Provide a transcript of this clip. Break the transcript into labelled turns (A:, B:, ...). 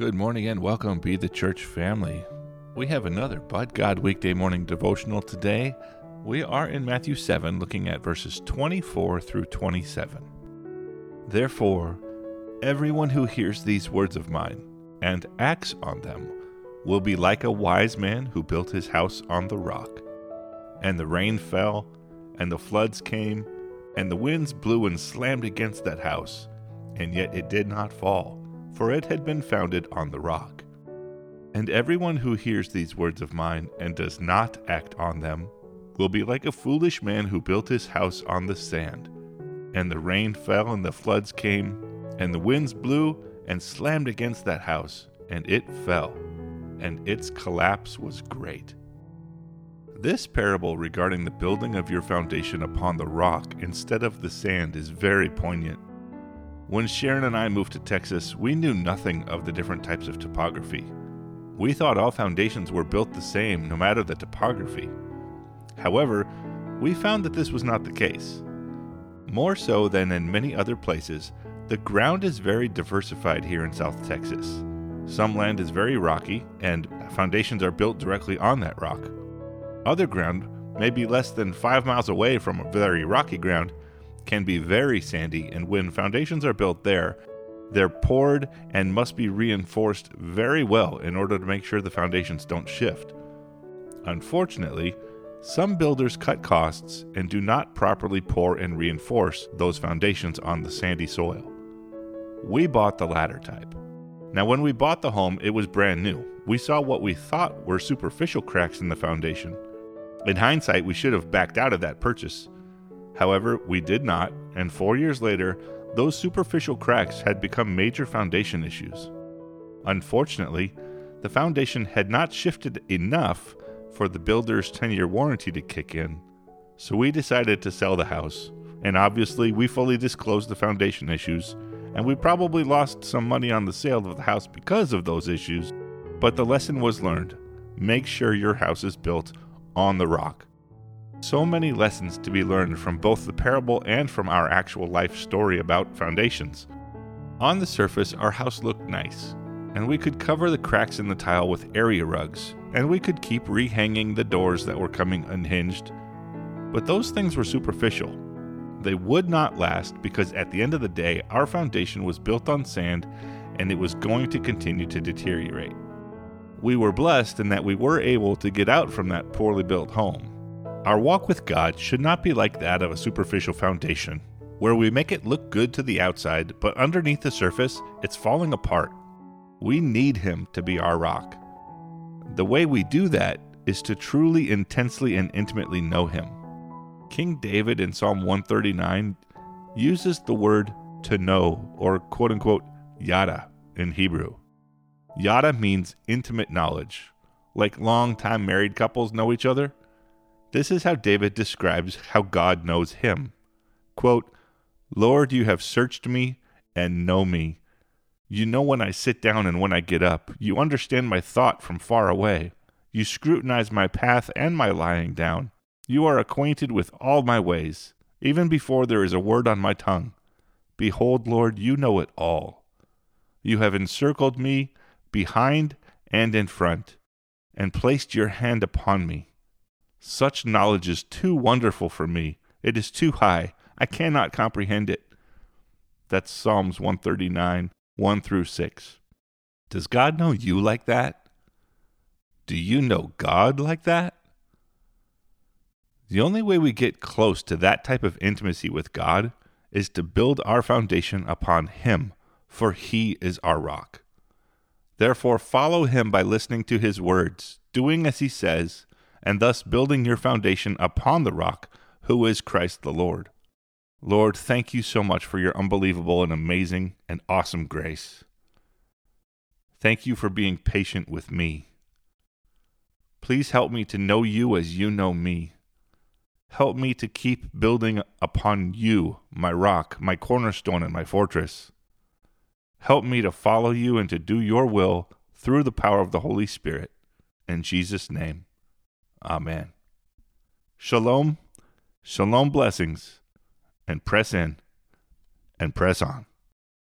A: Good morning and welcome, Be the Church family. We have another But God weekday morning devotional today. We are in Matthew 7, looking at verses 24 through 27. Therefore, everyone who hears these words of mine and acts on them will be like a wise man who built his house on the rock. And the rain fell, and the floods came, and the winds blew and slammed against that house, and yet it did not fall for it had been founded on the rock. And everyone who hears these words of mine and does not act on them will be like a foolish man who built his house on the sand. And the rain fell, and the floods came, and the winds blew and slammed against that house, and it fell, and its collapse was great. This parable regarding the building of your foundation upon the rock instead of the sand is very poignant. When Sharon and I moved to Texas, we knew nothing of the different types of topography. We thought all foundations were built the same no matter the topography. However, we found that this was not the case. More so than in many other places, the ground is very diversified here in South Texas. Some land is very rocky, and foundations are built directly on that rock. Other ground may be less than five miles away from a very rocky ground, can be very sandy, and when foundations are built there, they're poured and must be reinforced very well in order to make sure the foundations don't shift. Unfortunately, some builders cut costs and do not properly pour and reinforce those foundations on the sandy soil. We bought the latter type. Now, when we bought the home, it was brand new. We saw what we thought were superficial cracks in the foundation. In hindsight, we should have backed out of that purchase However, we did not, and four years later, those superficial cracks had become major foundation issues. Unfortunately, the foundation had not shifted enough for the builder's 10 year warranty to kick in, so we decided to sell the house. And obviously, we fully disclosed the foundation issues, and we probably lost some money on the sale of the house because of those issues. But the lesson was learned make sure your house is built on the rock. So many lessons to be learned from both the parable and from our actual life story about foundations. On the surface, our house looked nice, and we could cover the cracks in the tile with area rugs, and we could keep rehanging the doors that were coming unhinged. But those things were superficial. They would not last because at the end of the day, our foundation was built on sand and it was going to continue to deteriorate. We were blessed in that we were able to get out from that poorly built home our walk with God should not be like that of a superficial foundation, where we make it look good to the outside, but underneath the surface, it's falling apart. We need Him to be our rock. The way we do that is to truly, intensely, and intimately know Him. King David in Psalm 139 uses the word to know, or quote unquote, yada in Hebrew. Yada means intimate knowledge, like long time married couples know each other. This is how David describes how God knows him. Quote, Lord, you have searched me and know me. You know when I sit down and when I get up. You understand my thought from far away. You scrutinize my path and my lying down. You are acquainted with all my ways, even before there is a word on my tongue. Behold, Lord, you know it all. You have encircled me behind and in front, and placed your hand upon me. Such knowledge is too wonderful for me. It is too high. I cannot comprehend it. That's Psalms 139, 1 through 6. Does God know you like that? Do you know God like that? The only way we get close to that type of intimacy with God is to build our foundation upon Him, for He is our rock. Therefore, follow Him by listening to His words, doing as He says, and thus building your foundation upon the rock, who is Christ the Lord. Lord, thank you so much for your unbelievable and amazing and awesome grace. Thank you for being patient with me. Please help me to know you as you know me. Help me to keep building upon you, my rock, my cornerstone, and my fortress. Help me to follow you and to do your will through the power of the Holy Spirit. In Jesus' name. Amen. Shalom, shalom blessings, and press in and press on.